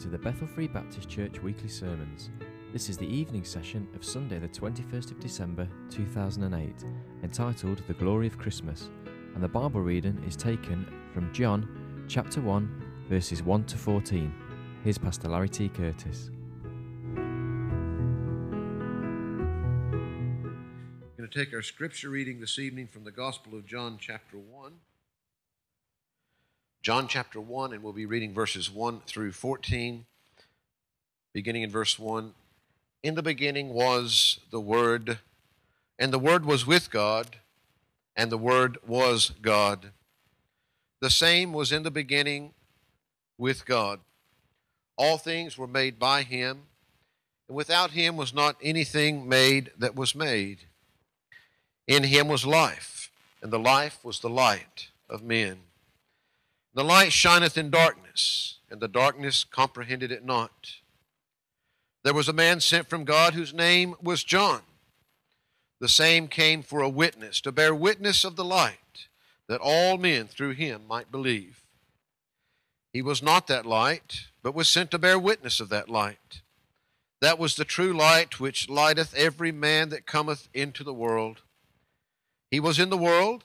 to the Bethel Free Baptist Church weekly sermons. This is the evening session of Sunday, the 21st of December 2008, entitled The Glory of Christmas, and the Bible reading is taken from John chapter 1, verses 1 to 14. Here's Pastor Larry T. Curtis. We're going to take our scripture reading this evening from the Gospel of John, chapter 1. John chapter 1, and we'll be reading verses 1 through 14, beginning in verse 1. In the beginning was the Word, and the Word was with God, and the Word was God. The same was in the beginning with God. All things were made by Him, and without Him was not anything made that was made. In Him was life, and the life was the light of men. The light shineth in darkness, and the darkness comprehended it not. There was a man sent from God whose name was John. The same came for a witness, to bear witness of the light, that all men through him might believe. He was not that light, but was sent to bear witness of that light. That was the true light which lighteth every man that cometh into the world. He was in the world,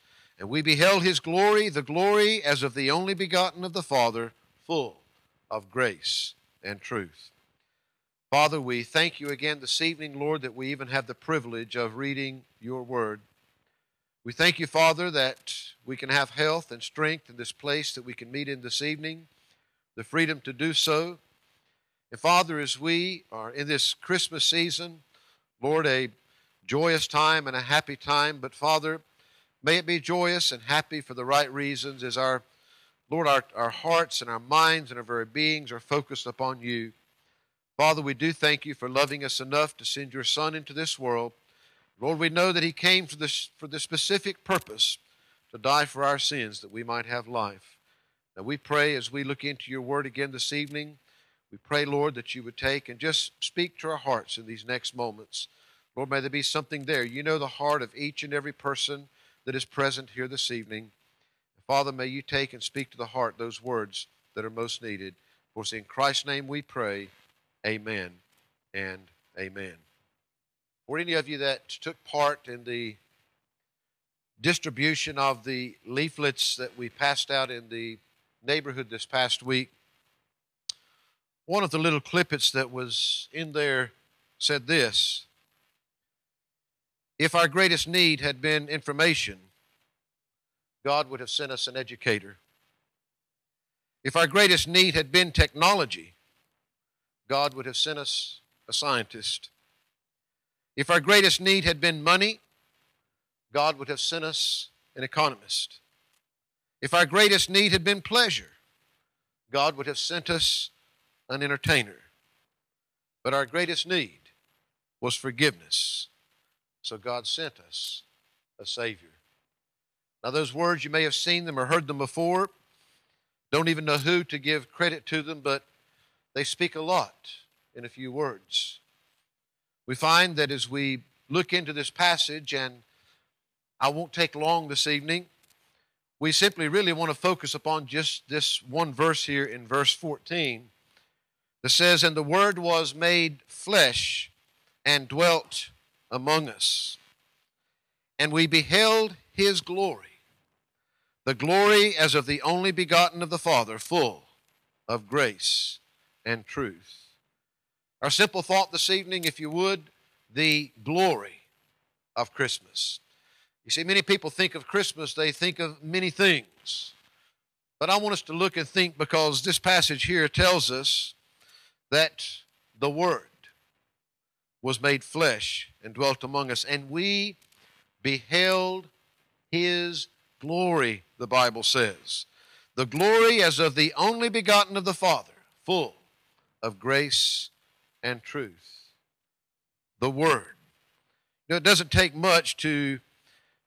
and we beheld his glory, the glory as of the only begotten of the Father, full of grace and truth. Father, we thank you again this evening, Lord, that we even have the privilege of reading your word. We thank you, Father, that we can have health and strength in this place that we can meet in this evening, the freedom to do so. And Father, as we are in this Christmas season, Lord, a joyous time and a happy time, but Father, May it be joyous and happy for the right reasons as our Lord, our, our hearts and our minds and our very beings are focused upon you. Father, we do thank you for loving us enough to send your Son into this world. Lord, we know that he came for this for the specific purpose to die for our sins that we might have life. Now we pray as we look into your word again this evening, we pray, Lord, that you would take and just speak to our hearts in these next moments. Lord, may there be something there. You know the heart of each and every person that is present here this evening. Father, may you take and speak to the heart those words that are most needed. For it's in Christ's name we pray. Amen and amen. For any of you that took part in the distribution of the leaflets that we passed out in the neighborhood this past week, one of the little clippets that was in there said this if our greatest need had been information, God would have sent us an educator. If our greatest need had been technology, God would have sent us a scientist. If our greatest need had been money, God would have sent us an economist. If our greatest need had been pleasure, God would have sent us an entertainer. But our greatest need was forgiveness. So God sent us a Savior. Now, those words, you may have seen them or heard them before. Don't even know who to give credit to them, but they speak a lot in a few words. We find that as we look into this passage, and I won't take long this evening, we simply really want to focus upon just this one verse here in verse 14 that says, And the Word was made flesh and dwelt among us. And we beheld his glory, the glory as of the only begotten of the Father, full of grace and truth. Our simple thought this evening, if you would, the glory of Christmas. You see, many people think of Christmas, they think of many things. But I want us to look and think because this passage here tells us that the Word was made flesh and dwelt among us, and we beheld his glory, the Bible says. The glory as of the only begotten of the Father, full of grace and truth. The Word. You know, it doesn't take much to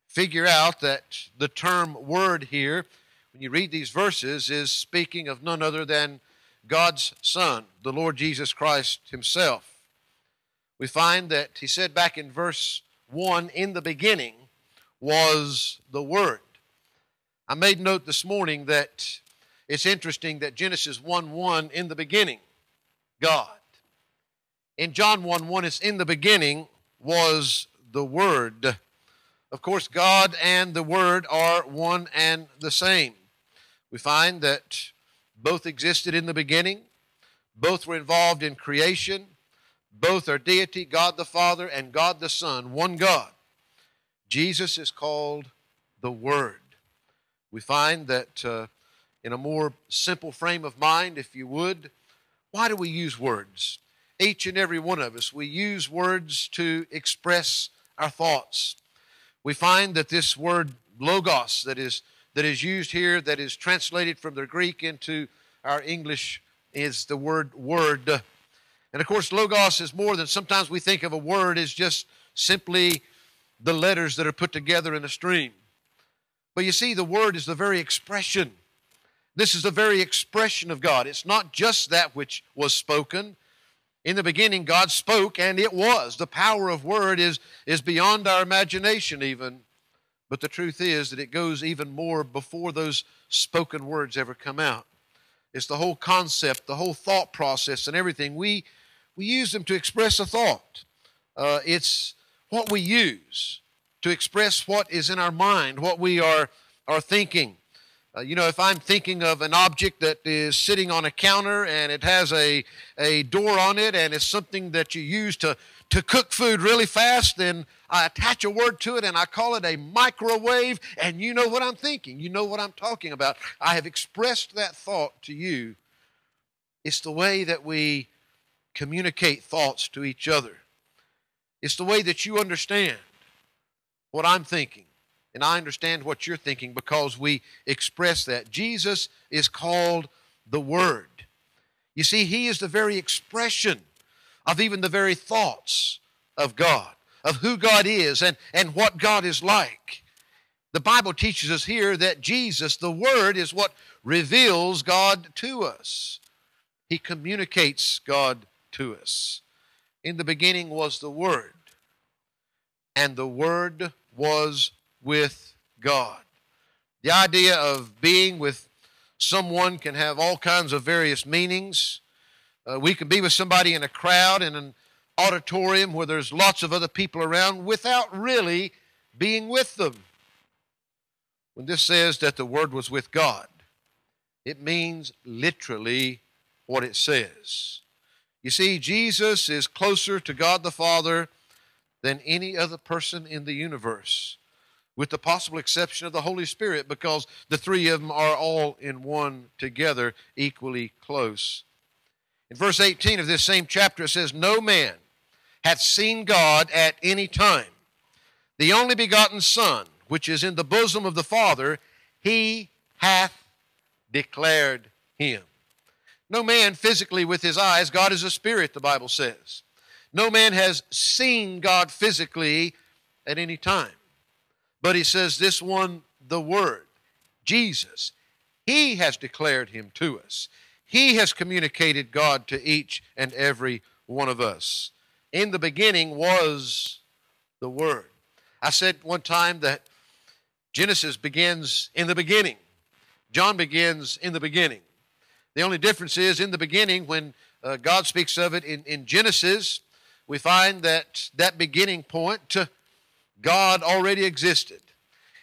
figure out that the term Word here, when you read these verses, is speaking of none other than God's Son, the Lord Jesus Christ Himself. We find that He said back in verse 1 in the beginning was the Word. I made note this morning that it's interesting that Genesis 1 1 in the beginning, God. In John 1 1, it's in the beginning was the Word. Of course, God and the Word are one and the same. We find that both existed in the beginning, both were involved in creation, both are deity, God the Father and God the Son, one God. Jesus is called the Word. We find that uh, in a more simple frame of mind, if you would, why do we use words? Each and every one of us, we use words to express our thoughts. We find that this word logos that is that is used here, that is translated from the Greek into our English, is the word word. And of course, logos is more than sometimes we think of a word as just simply the letters that are put together in a stream. But you see, the word is the very expression. This is the very expression of God. It's not just that which was spoken. In the beginning, God spoke, and it was. The power of word is, is beyond our imagination, even. But the truth is that it goes even more before those spoken words ever come out. It's the whole concept, the whole thought process, and everything. We, we use them to express a thought. Uh, it's what we use to express what is in our mind, what we are, are thinking. Uh, you know, if I'm thinking of an object that is sitting on a counter and it has a, a door on it and it's something that you use to, to cook food really fast, then I attach a word to it and I call it a microwave, and you know what I'm thinking. You know what I'm talking about. I have expressed that thought to you. It's the way that we communicate thoughts to each other, it's the way that you understand what I'm thinking. And I understand what you're thinking because we express that. Jesus is called the Word. You see, He is the very expression of even the very thoughts of God of who God is and, and what God is like. The Bible teaches us here that Jesus, the Word, is what reveals God to us. He communicates God to us. In the beginning was the Word, and the Word was with God. The idea of being with someone can have all kinds of various meanings. Uh, we can be with somebody in a crowd in an auditorium where there's lots of other people around without really being with them. When this says that the Word was with God, it means literally what it says. You see, Jesus is closer to God the Father than any other person in the universe, with the possible exception of the Holy Spirit, because the three of them are all in one together, equally close. In verse 18 of this same chapter, it says, No man hath seen God at any time. The only begotten Son, which is in the bosom of the Father, he hath declared him. No man physically with his eyes, God is a spirit, the Bible says. No man has seen God physically at any time. But he says, This one, the Word, Jesus, he has declared him to us. He has communicated God to each and every one of us. In the beginning was the Word. I said one time that Genesis begins in the beginning, John begins in the beginning. The only difference is in the beginning, when uh, God speaks of it in, in Genesis, we find that that beginning point God already existed.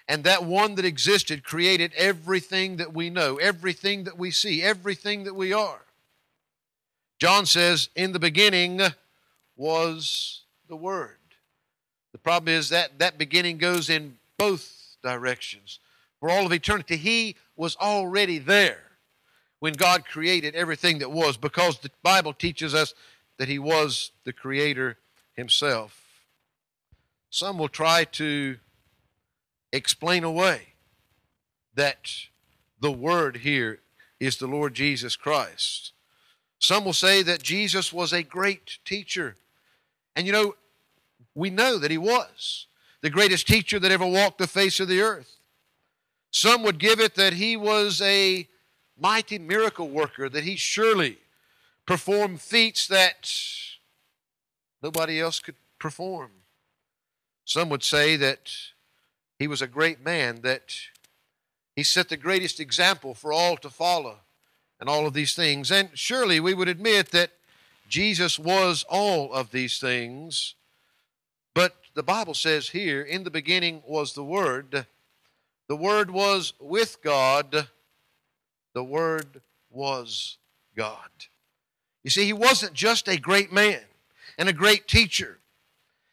And that one that existed created everything that we know, everything that we see, everything that we are. John says, In the beginning was the Word. The problem is that that beginning goes in both directions. For all of eternity, He was already there when God created everything that was because the Bible teaches us that He was the Creator Himself. Some will try to explain away that the Word here is the Lord Jesus Christ. Some will say that Jesus was a great teacher. And you know, we know that he was the greatest teacher that ever walked the face of the earth. Some would give it that he was a mighty miracle worker, that he surely performed feats that nobody else could perform. Some would say that he was a great man, that he set the greatest example for all to follow, and all of these things. And surely we would admit that Jesus was all of these things. But the Bible says here, in the beginning was the Word. The Word was with God. The Word was God. You see, he wasn't just a great man and a great teacher.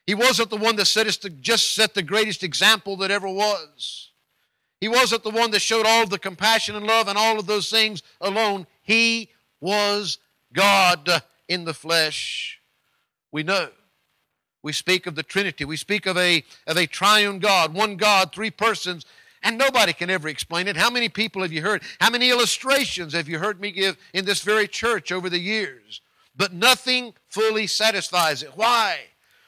He wasn't the one that set us to just set the greatest example that ever was. He wasn't the one that showed all the compassion and love and all of those things alone. He was God in the flesh. We know. We speak of the Trinity. We speak of a, of a triune God, one God, three persons, and nobody can ever explain it. How many people have you heard? How many illustrations have you heard me give in this very church over the years? But nothing fully satisfies it. Why?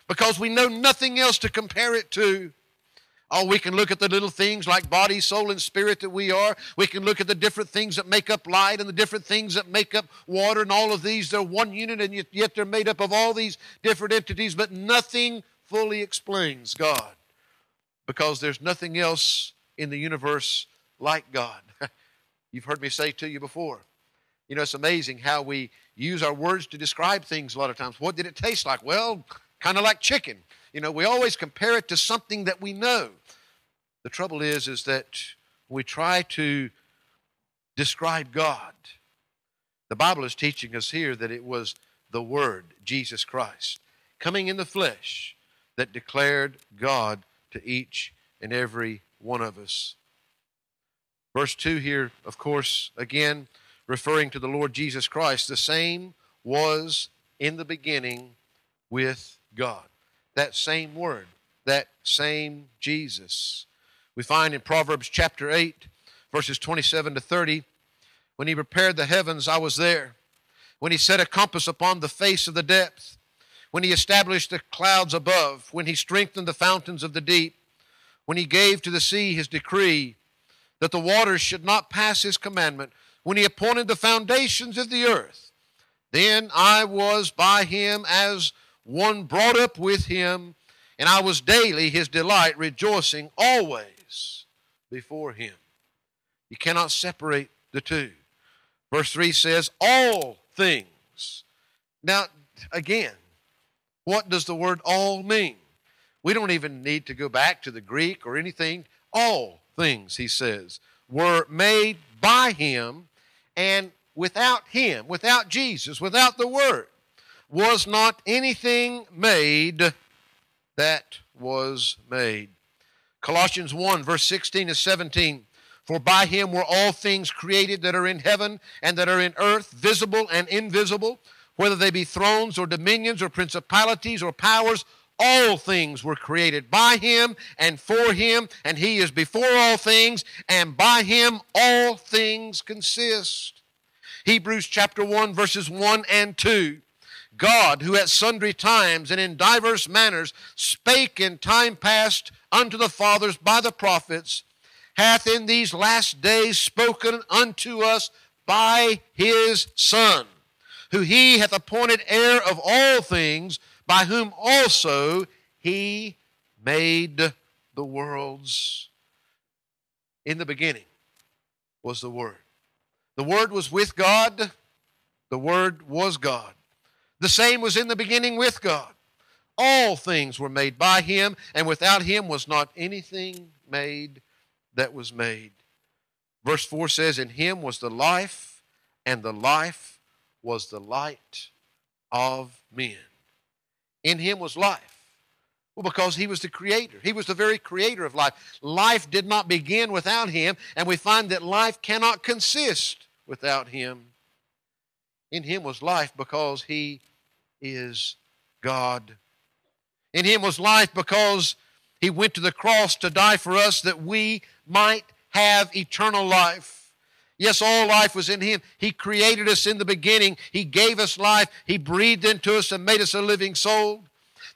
Because we know nothing else to compare it to. Oh, we can look at the little things like body, soul, and spirit that we are. We can look at the different things that make up light and the different things that make up water and all of these. They're one unit and yet they're made up of all these different entities, but nothing fully explains God because there's nothing else in the universe like God. You've heard me say to you before. You know, it's amazing how we use our words to describe things a lot of times. What did it taste like? Well, kind of like chicken. You know, we always compare it to something that we know. The trouble is, is that we try to describe God. The Bible is teaching us here that it was the Word, Jesus Christ, coming in the flesh that declared God to each and every one of us. Verse 2 here, of course, again, referring to the Lord Jesus Christ, the same was in the beginning with God that same word, that same Jesus. We find in Proverbs chapter 8, verses 27 to 30, when he prepared the heavens, I was there. When he set a compass upon the face of the depth, when he established the clouds above, when he strengthened the fountains of the deep, when he gave to the sea his decree that the waters should not pass his commandment, when he appointed the foundations of the earth, then I was by him as one brought up with him, and I was daily his delight, rejoicing always before him. You cannot separate the two. Verse 3 says, All things. Now, again, what does the word all mean? We don't even need to go back to the Greek or anything. All things, he says, were made by him, and without him, without Jesus, without the Word, was not anything made that was made. Colossians 1, verse 16 to 17. For by him were all things created that are in heaven and that are in earth, visible and invisible, whether they be thrones or dominions or principalities or powers, all things were created by him and for him, and he is before all things, and by him all things consist. Hebrews chapter 1, verses 1 and 2. God, who at sundry times and in divers manners spake in time past unto the fathers by the prophets, hath in these last days spoken unto us by his Son, who he hath appointed heir of all things, by whom also he made the worlds. In the beginning was the Word. The Word was with God, the Word was God. The same was in the beginning with God. All things were made by him, and without him was not anything made that was made. Verse 4 says, In him was the life, and the life was the light of men. In him was life. Well, because he was the creator. He was the very creator of life. Life did not begin without him, and we find that life cannot consist without him. In him was life because he is God. In him was life because he went to the cross to die for us that we might have eternal life. Yes, all life was in Him. He created us in the beginning. He gave us life. He breathed into us and made us a living soul.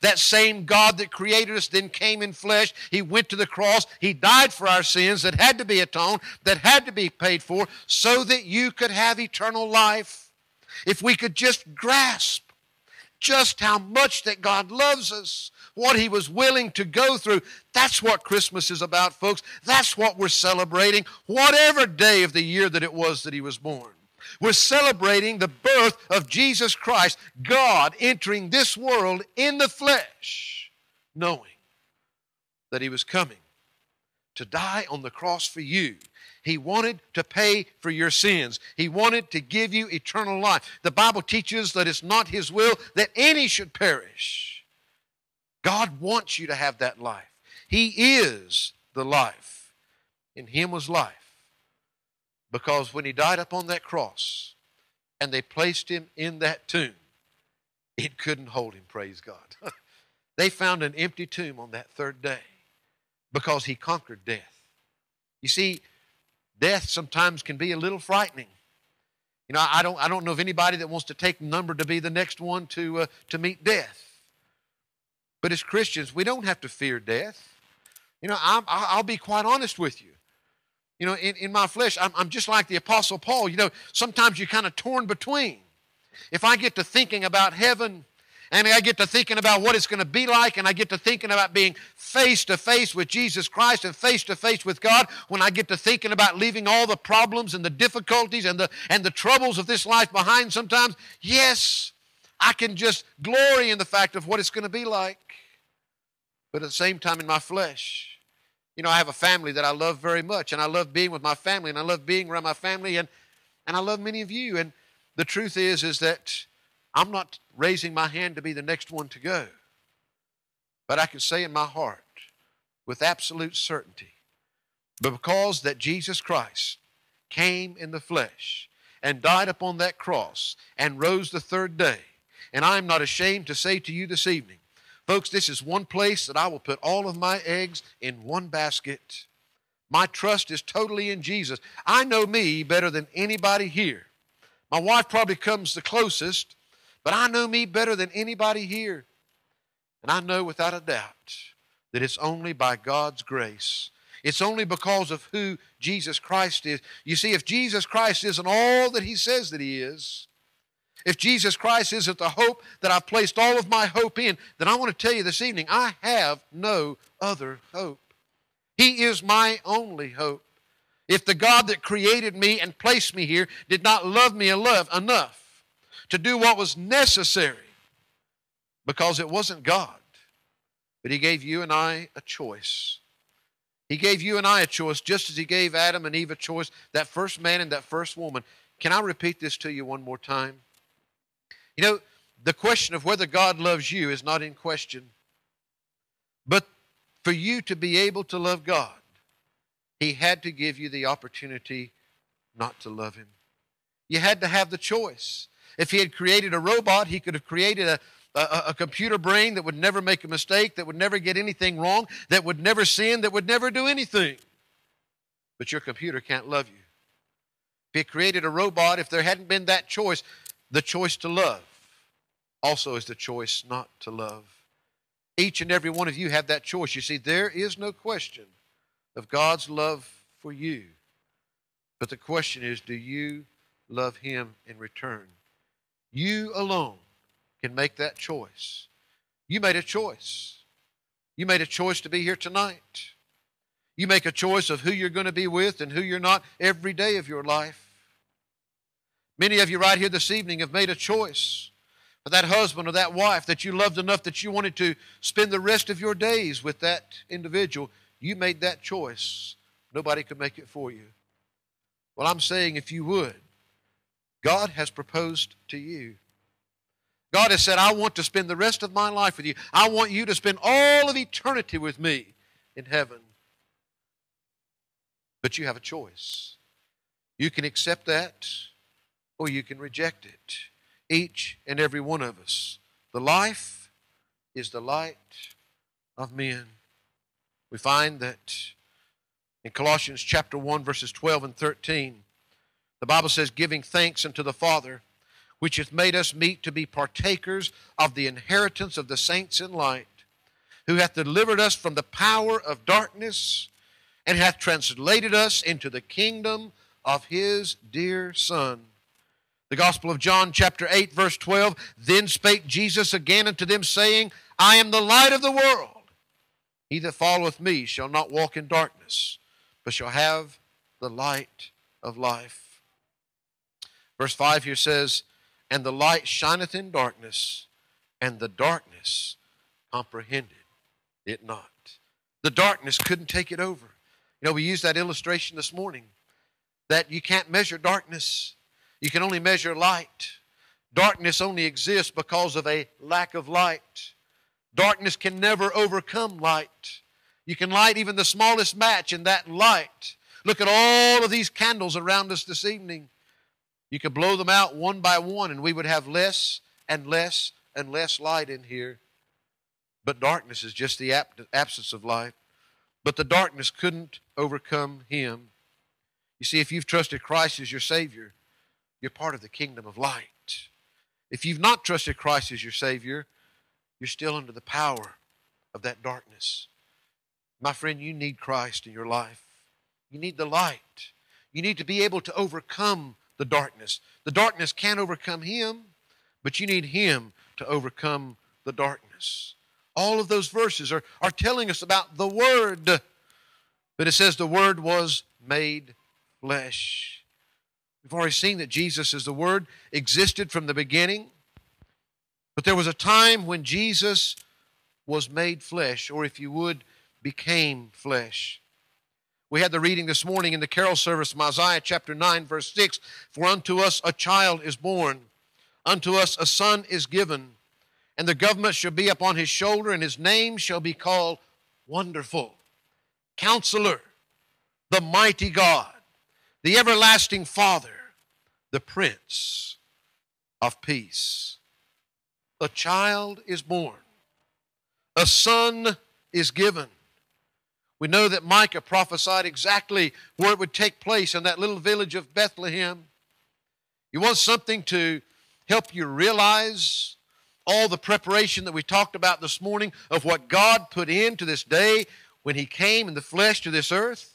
That same God that created us then came in flesh. He went to the cross. He died for our sins that had to be atoned, that had to be paid for, so that you could have eternal life. If we could just grasp just how much that God loves us, what He was willing to go through. That's what Christmas is about, folks. That's what we're celebrating, whatever day of the year that it was that He was born. We're celebrating the birth of Jesus Christ, God entering this world in the flesh, knowing that He was coming to die on the cross for you. He wanted to pay for your sins. He wanted to give you eternal life. The Bible teaches that it's not His will that any should perish. God wants you to have that life. He is the life. In Him was life. Because when he died upon that cross and they placed him in that tomb, it couldn't hold him, praise God. they found an empty tomb on that third day because he conquered death. You see, death sometimes can be a little frightening. You know, I don't, I don't know of anybody that wants to take number to be the next one to, uh, to meet death. But as Christians, we don't have to fear death. You know, I'm, I'll be quite honest with you. You know, in, in my flesh, I'm, I'm just like the Apostle Paul. You know, sometimes you're kind of torn between. If I get to thinking about heaven, and I get to thinking about what it's going to be like, and I get to thinking about being face to face with Jesus Christ and face to face with God, when I get to thinking about leaving all the problems and the difficulties and the, and the troubles of this life behind sometimes, yes, I can just glory in the fact of what it's going to be like. But at the same time, in my flesh, you know, I have a family that I love very much, and I love being with my family, and I love being around my family, and, and I love many of you. And the truth is, is that I'm not raising my hand to be the next one to go. But I can say in my heart, with absolute certainty, but because that Jesus Christ came in the flesh and died upon that cross and rose the third day, and I'm not ashamed to say to you this evening Folks, this is one place that I will put all of my eggs in one basket. My trust is totally in Jesus. I know me better than anybody here. My wife probably comes the closest, but I know me better than anybody here. And I know without a doubt that it's only by God's grace. It's only because of who Jesus Christ is. You see, if Jesus Christ isn't all that He says that He is, if Jesus Christ isn't the hope that I've placed all of my hope in, then I want to tell you this evening, I have no other hope. He is my only hope. If the God that created me and placed me here did not love me enough to do what was necessary, because it wasn't God, but He gave you and I a choice. He gave you and I a choice just as He gave Adam and Eve a choice, that first man and that first woman. Can I repeat this to you one more time? You know, the question of whether God loves you is not in question. But for you to be able to love God, He had to give you the opportunity not to love Him. You had to have the choice. If He had created a robot, He could have created a, a, a, computer brain that would never make a mistake, that would never get anything wrong, that would never sin, that would never do anything. But your computer can't love you. If He created a robot, if there hadn't been that choice, the choice to love also is the choice not to love. Each and every one of you have that choice. You see, there is no question of God's love for you. But the question is do you love Him in return? You alone can make that choice. You made a choice. You made a choice to be here tonight. You make a choice of who you're going to be with and who you're not every day of your life. Many of you right here this evening have made a choice for that husband or that wife that you loved enough that you wanted to spend the rest of your days with that individual. You made that choice. Nobody could make it for you. Well, I'm saying if you would, God has proposed to you. God has said, I want to spend the rest of my life with you. I want you to spend all of eternity with me in heaven. But you have a choice. You can accept that or you can reject it. Each and every one of us. The life is the light of men. We find that in Colossians chapter 1, verses 12 and 13, The Bible says, giving thanks unto the Father, which hath made us meet to be partakers of the inheritance of the saints in light, who hath delivered us from the power of darkness, and hath translated us into the kingdom of his dear Son. The Gospel of John, chapter 8, verse 12 Then spake Jesus again unto them, saying, I am the light of the world. He that followeth me shall not walk in darkness, but shall have the light of life. Verse 5 here says, And the light shineth in darkness, and the darkness comprehended it not. The darkness couldn't take it over. You know, we used that illustration this morning that you can't measure darkness, you can only measure light. Darkness only exists because of a lack of light. Darkness can never overcome light. You can light even the smallest match in that light. Look at all of these candles around us this evening. You could blow them out one by one, and we would have less and less and less light in here. But darkness is just the absence of light. But the darkness couldn't overcome him. You see, if you've trusted Christ as your Savior, you're part of the kingdom of light. If you've not trusted Christ as your Savior, you're still under the power of that darkness. My friend, you need Christ in your life. You need the light. You need to be able to overcome the darkness. The darkness can't overcome him, but you need him to overcome the darkness. All of those verses are, are telling us about the Word. But it says the Word was made flesh. We've already seen that Jesus is the Word, existed from the beginning. But there was a time when Jesus was made flesh, or if you would, became flesh. We had the reading this morning in the carol service, Isaiah chapter 9, verse 6 For unto us a child is born, unto us a son is given, and the government shall be upon his shoulder, and his name shall be called Wonderful, Counselor, the Mighty God, the Everlasting Father, the Prince of Peace. A child is born, a son is given we know that Micah prophesied exactly where it would take place in that little village of Bethlehem. You want something to help you realize all the preparation that we talked about this morning of what God put into this day when He came in the flesh to this earth?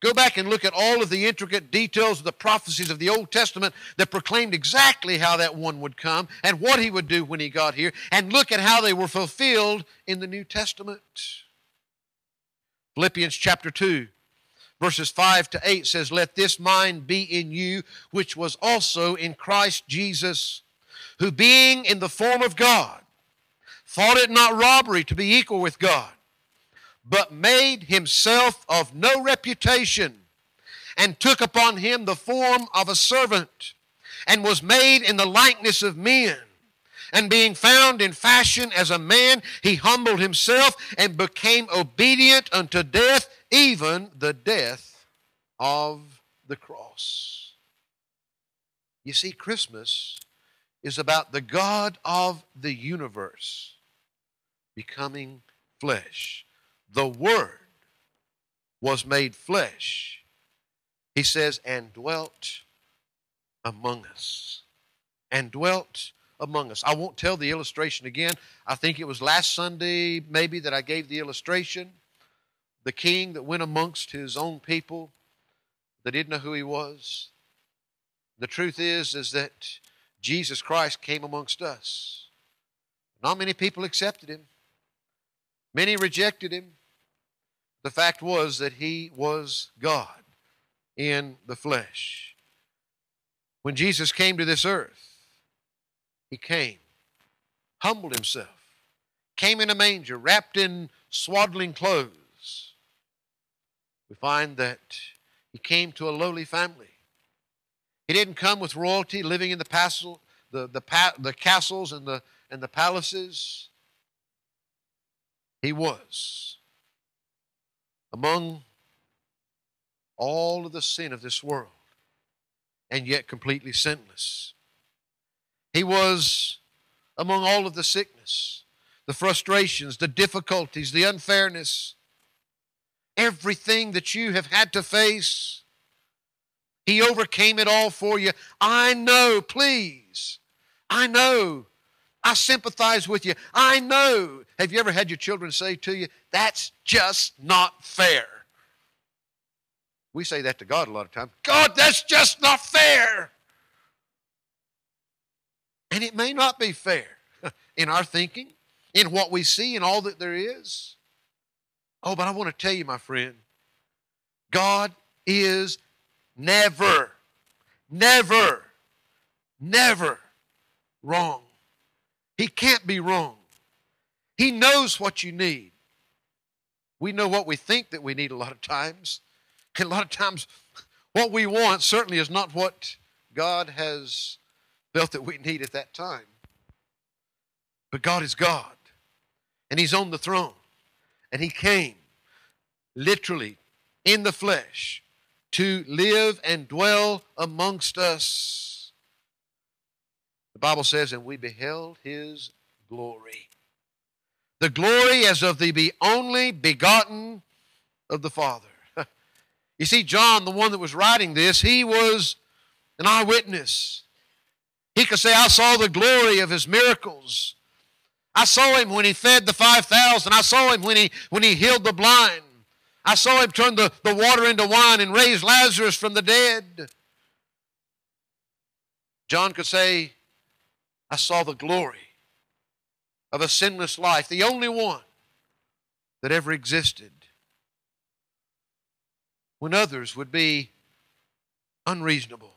Go back and look at all of the intricate details of the prophecies of the Old Testament that proclaimed exactly how that one would come and what he would do when he got here, and look at how they were fulfilled in the New Testament. Philippians chapter 2, verses 5 to 8 says, Let this mind be in you, which was also in Christ Jesus, who being in the form of God, thought it not robbery to be equal with God, but made himself of no reputation, and took upon him the form of a servant, and was made in the likeness of men and being found in fashion as a man, he humbled himself and became obedient unto death, even the death of the cross. You see, Christmas is about the God of the universe becoming flesh. The Word was made flesh. He says, and dwelt among us. And dwelt among us. I won't tell the illustration again. I think it was last Sunday, maybe, that I gave the illustration. The king that went amongst his own people that didn't know who he was. The truth is, is that Jesus Christ came amongst us. Not many people accepted him. Many rejected him. The fact was that he was God in the flesh. When Jesus came to this earth, he came, humbled himself, came in a manger, wrapped in swaddling clothes. We find that he came to a lowly family. He didn't come with royalty, living in the, the, the, the castles and the, and the palaces. He was among all of the sin of this world, and yet completely sinless. He was among all of the sickness, the frustrations, the difficulties, the unfairness, everything that you have had to face. He overcame it all for you. I know, please. I know. I sympathize with you. I know. Have you ever had your children say to you, that's just not fair? We say that to God a lot of times. God, that's just not fair. And it may not be fair in our thinking, in what we see, in all that there is. Oh, but I want to tell you, my friend, God is never, never, never wrong. He can't be wrong. He knows what you need. We know what we think that we need a lot of times. And a lot of times, what we want certainly is not what God has felt that we need at that time. But God is God, and He's on the throne, and He came literally in the flesh to live and dwell amongst us. The Bible says, and we beheld His glory. The glory as of the only begotten of the Father. You see, John, the one that was writing this, he was an eyewitness. He could say, I saw the glory of his miracles. I saw him when he fed the 5,000. I saw him when he, when he healed the blind. I saw him turn the, the water into wine and raise Lazarus from the dead. John could say, I saw the glory of a sinless life, the only one that ever existed. When others would be unreasonable,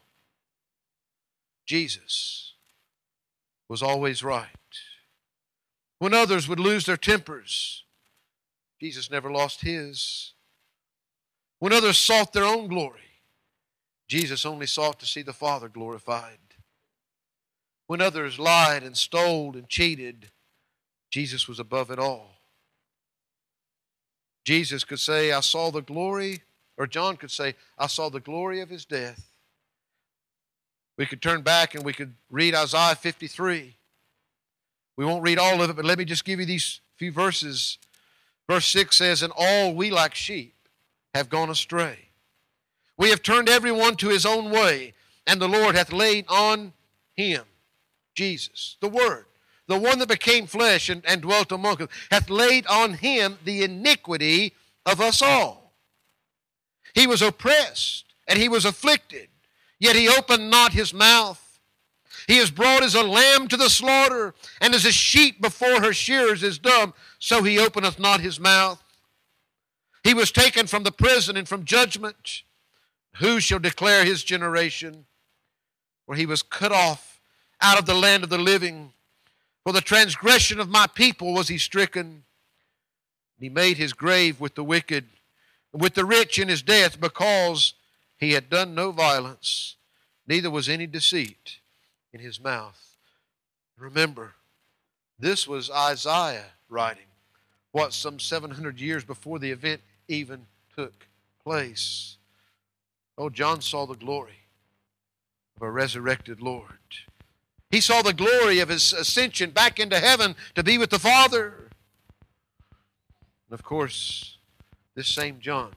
Jesus was always right. When others would lose their tempers, Jesus never lost his. When others sought their own glory, Jesus only sought to see the Father glorified. When others lied and stole and cheated, Jesus was above it all. Jesus could say, I saw the glory, or John could say, I saw the glory of his death. We could turn back and we could read Isaiah 53. We won't read all of it, but let me just give you these few verses. Verse 6 says, And all we like sheep have gone astray. We have turned everyone to his own way, and the Lord hath laid on him, Jesus, the Word, the one that became flesh and, and dwelt among us, hath laid on him the iniquity of us all. He was oppressed and he was afflicted yet he opened not his mouth. He is brought as a lamb to the slaughter, and as a sheep before her shears is dumb, so he openeth not his mouth. He was taken from the prison and from judgment. Who shall declare his generation? For he was cut off out of the land of the living. For the transgression of my people was he stricken. He made his grave with the wicked, and with the rich in his death, because he had done no violence, neither was any deceit in his mouth. Remember, this was Isaiah writing, what, some 700 years before the event even took place. Oh, John saw the glory of a resurrected Lord. He saw the glory of his ascension back into heaven to be with the Father. And of course, this same John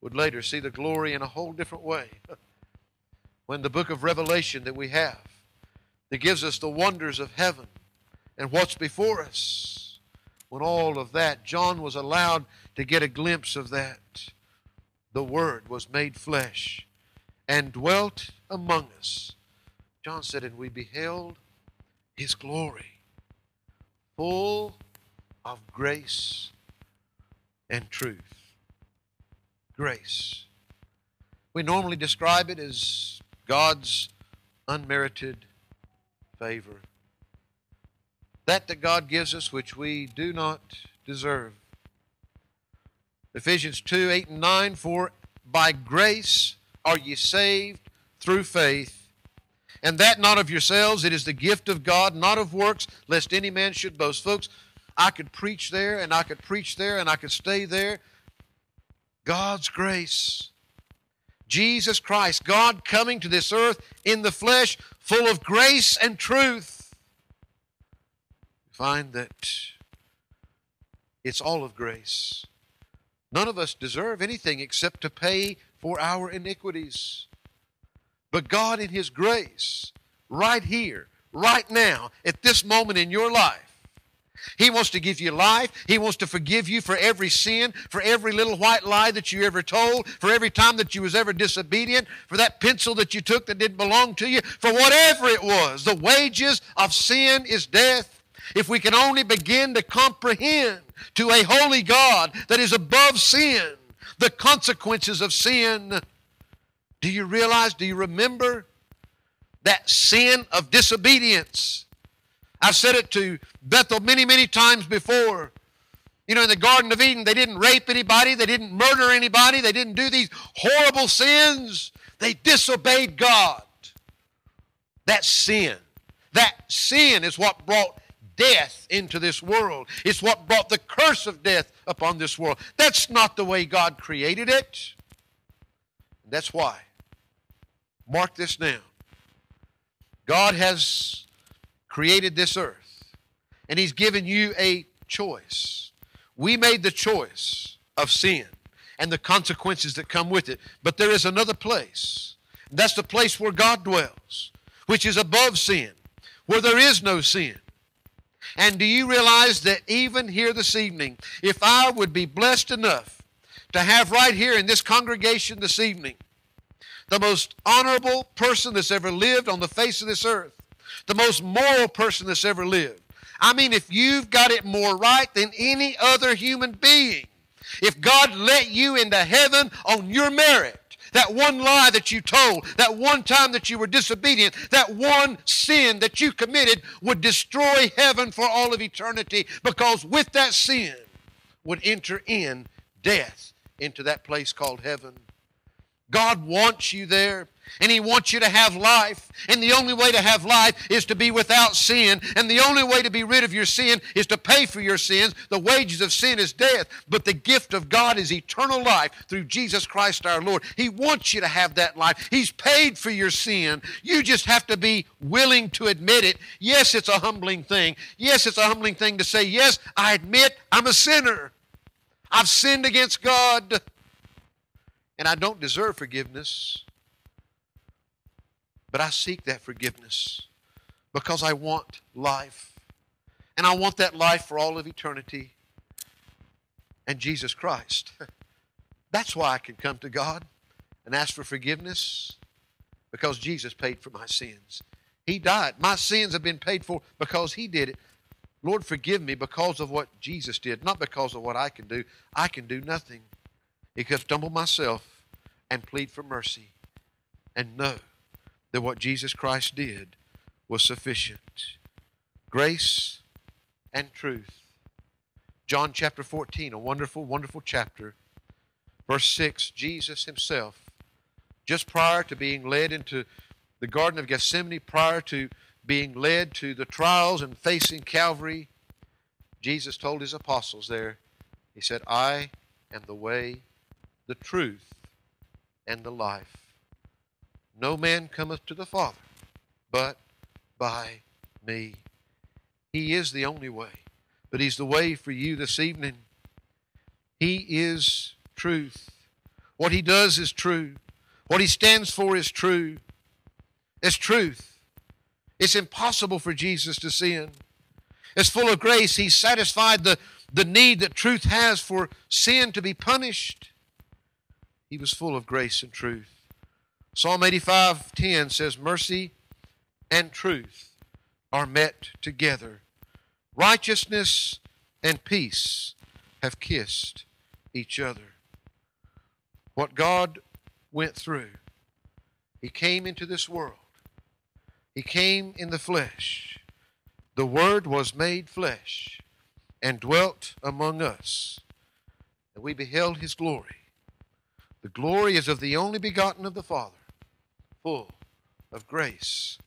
would later see the glory in a whole different way. when the book of Revelation that we have, that gives us the wonders of heaven and what's before us, when all of that, John was allowed to get a glimpse of that. The Word was made flesh and dwelt among us. John said, and we beheld his glory, full of grace and truth grace. We normally describe it as God's unmerited favor. That that God gives us which we do not deserve. Ephesians 2 8 and 9 For by grace are ye saved through faith, and that not of yourselves, it is the gift of God, not of works, lest any man should boast. Folks, I could preach there, and I could preach there, and I could stay there, God's grace. Jesus Christ, God coming to this earth in the flesh, full of grace and truth. Find that it's all of grace. None of us deserve anything except to pay for our iniquities. But God, in His grace, right here, right now, at this moment in your life, he wants to give you life. He wants to forgive you for every sin, for every little white lie that you ever told, for every time that you was ever disobedient, for that pencil that you took that didn't belong to you, for whatever it was. The wages of sin is death. If we can only begin to comprehend to a holy God that is above sin the consequences of sin, do you realize, do you remember that sin of disobedience? I've said it to Bethel many, many times before. You know, in the Garden of Eden, they didn't rape anybody, they didn't murder anybody, they didn't do these horrible sins. They disobeyed God. That sin. That sin is what brought death into this world. It's what brought the curse of death upon this world. That's not the way God created it. That's why. Mark this now. God has created this earth, and He's given you a choice. We made the choice of sin and the consequences that come with it, but there is another place. That's the place where God dwells, which is above sin, where there is no sin. And do you realize that even here this evening, if I would be blessed enough to have right here in this congregation this evening the most honorable person that's ever lived on the face of this earth, the most moral person that's ever lived. I mean, if you've got it more right than any other human being, if God let you into heaven on your merit, that one lie that you told, that one time that you were disobedient, that one sin that you committed would destroy heaven for all of eternity because with that sin would enter in death into that place called heaven. God wants you there. And He wants you to have life. And the only way to have life is to be without sin. And the only way to be rid of your sin is to pay for your sins. The wages of sin is death. But the gift of God is eternal life through Jesus Christ our Lord. He wants you to have that life. He's paid for your sin. You just have to be willing to admit it. Yes, it's a humbling thing. Yes, it's a humbling thing to say, Yes, I admit I'm a sinner. I've sinned against God. And I don't deserve forgiveness. But I seek that forgiveness because I want life. And I want that life for all of eternity. And Jesus Christ. That's why I can come to God and ask for forgiveness because Jesus paid for my sins. He died. My sins have been paid for because He did it. Lord, forgive me because of what Jesus did, not because of what I can do. I can do nothing except humble myself and plead for mercy and know that what Jesus Christ did was sufficient. Grace and truth. John chapter 14, a wonderful, wonderful chapter. Verse 6 Jesus himself, just prior to being led into the Garden of Gethsemane, prior to being led to the trials and facing Calvary, Jesus told his apostles there, He said, I am the way, the truth, and the life. No man cometh to the Father but by me. He is the only way, but He's the way for you this evening. He is truth. What He does is true. What He stands for is true. It's truth. It's impossible for Jesus to sin. It's full of grace. He satisfied the, the need that truth has for sin to be punished. He was full of grace and truth. Psalm 85:10 says mercy and truth are met together. Righteousness and peace have kissed each other. What God went through, He came into this world. He came in the flesh. The Word was made flesh and dwelt among us. And we beheld His glory. The glory is of the only begotten of the Father full of grace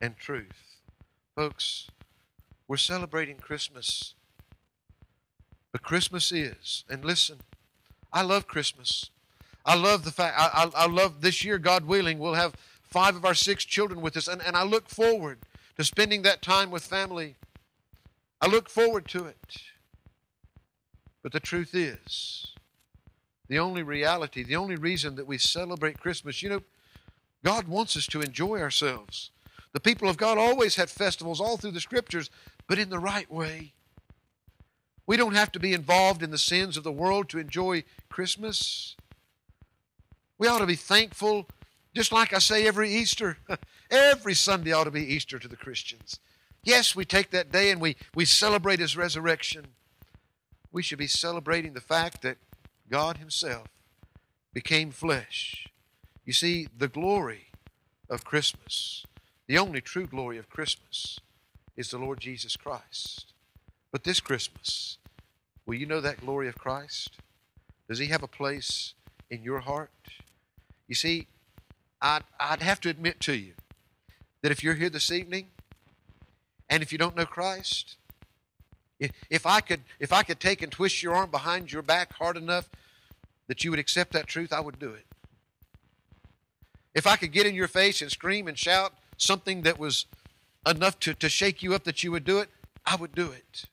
and truth. Folks, we're celebrating Christmas. But Christmas is, and listen, I love Christmas. I love the fact, I, I, I, love this year, God willing, we'll have five of our six children with us, and, and I look forward to spending that time with family. I look forward to it. But the truth is, the only reality, the only reason that we celebrate Christmas. You know, God wants us to enjoy ourselves. The people of God always had festivals all through the scriptures, but in the right way. We don't have to be involved in the sins of the world to enjoy Christmas. We ought to be thankful, just like I say every Easter. every Sunday ought to be Easter to the Christians. Yes, we take that day and we, we celebrate His resurrection. We should be celebrating the fact that God Himself became flesh. You see, the glory of Christmas, the only true glory of Christmas, is the Lord Jesus Christ. But this Christmas, will you know that glory of Christ? Does He have a place in your heart? You see, I'd, I'd have to admit to you that if you're here this evening and if you don't know Christ, if I could if I could take and twist your arm behind your back hard enough that you would accept that truth, I would do it. If I could get in your face and scream and shout something that was enough to, to shake you up that you would do it, I would do it.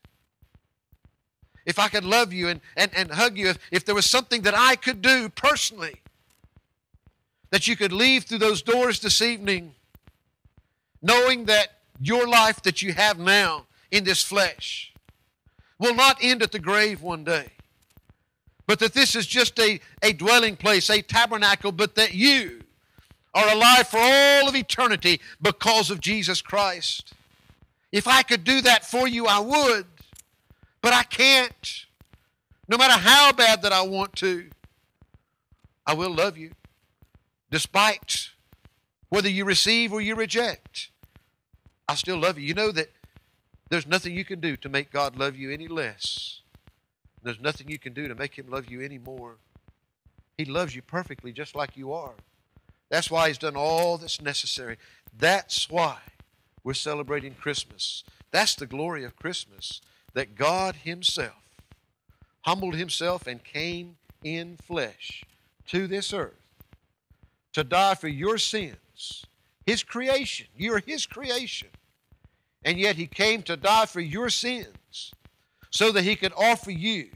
If I could love you and, and, and hug you, if, if there was something that I could do personally, that you could leave through those doors this evening knowing that your life that you have now in this flesh will not end at the grave one day, but that this is just a, a dwelling place, a tabernacle, but that you are alive for all of eternity because of Jesus Christ. If I could do that for you, I would, but I can't. No matter how bad that I want to, I will love you despite whether you receive or you reject. I still love you. You know that there's nothing you can do to make God love you any less. There's nothing you can do to make Him love you any more. He loves you perfectly just like you are. That's why He's done all that's necessary. That's why we're celebrating Christmas. That's the glory of Christmas that God Himself humbled Himself and came in flesh to this earth to die for your sins. His creation. You're His creation. And yet He came to die for your sins so that He could offer you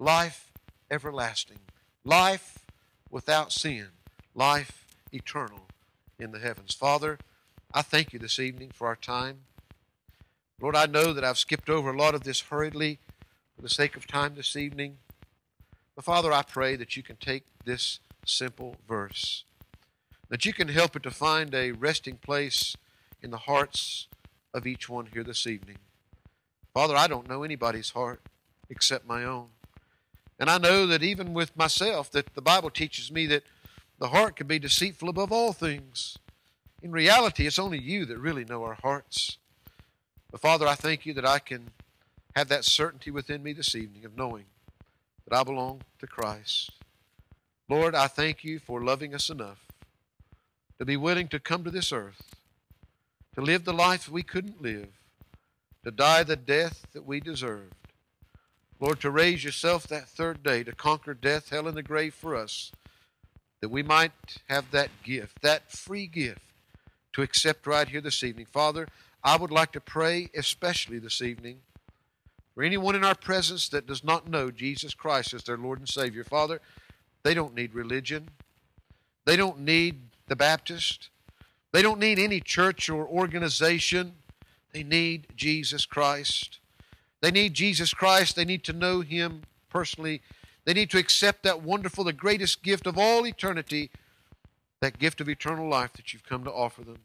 life everlasting, life without sin, life eternal in the heavens. Father, I thank you this evening for our time. Lord, I know that I've skipped over a lot of this hurriedly for the sake of time this evening. But Father, I pray that you can take this simple verse, that you can help it to find a resting place in the hearts of each one here this evening. Father, I don't know anybody's heart except my own. And I know that even with myself, that the Bible teaches me that the heart can be deceitful above all things. In reality, it's only you that really know our hearts. But Father, I thank you that I can have that certainty within me this evening of knowing that I belong to Christ. Lord, I thank you for loving us enough to be willing to come to this earth, to live the life we couldn't live, to die the death that we deserved. Lord, to raise yourself that third day to conquer death, hell, and the grave for us, that we might have that gift, that free gift to accept right here this evening. Father, I would like to pray especially this evening for anyone in our presence that does not know Jesus Christ as their Lord and Savior. Father, they don't need religion. They don't need the Baptist. They don't need any church or organization. They need Jesus Christ. They need Jesus Christ. They need to know Him personally. They need to accept that wonderful, the greatest gift of all eternity, that gift of eternal life that you've come to offer them.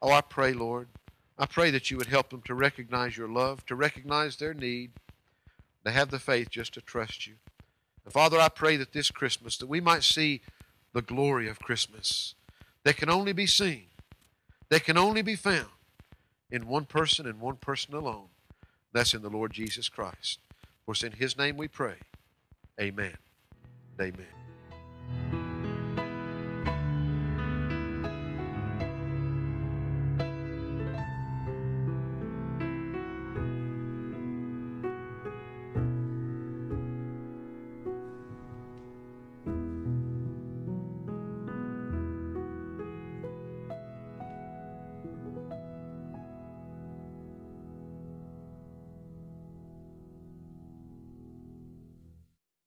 Oh, I pray, Lord, I pray that you would help them to recognize your love, to recognize their need, to have the faith just to trust you. And Father, I pray that this Christmas, that we might see the glory of Christmas that can only be seen, that can only be found in one person and one person alone. That's in the Lord Jesus Christ. For it's in His name we pray. Amen. Amen.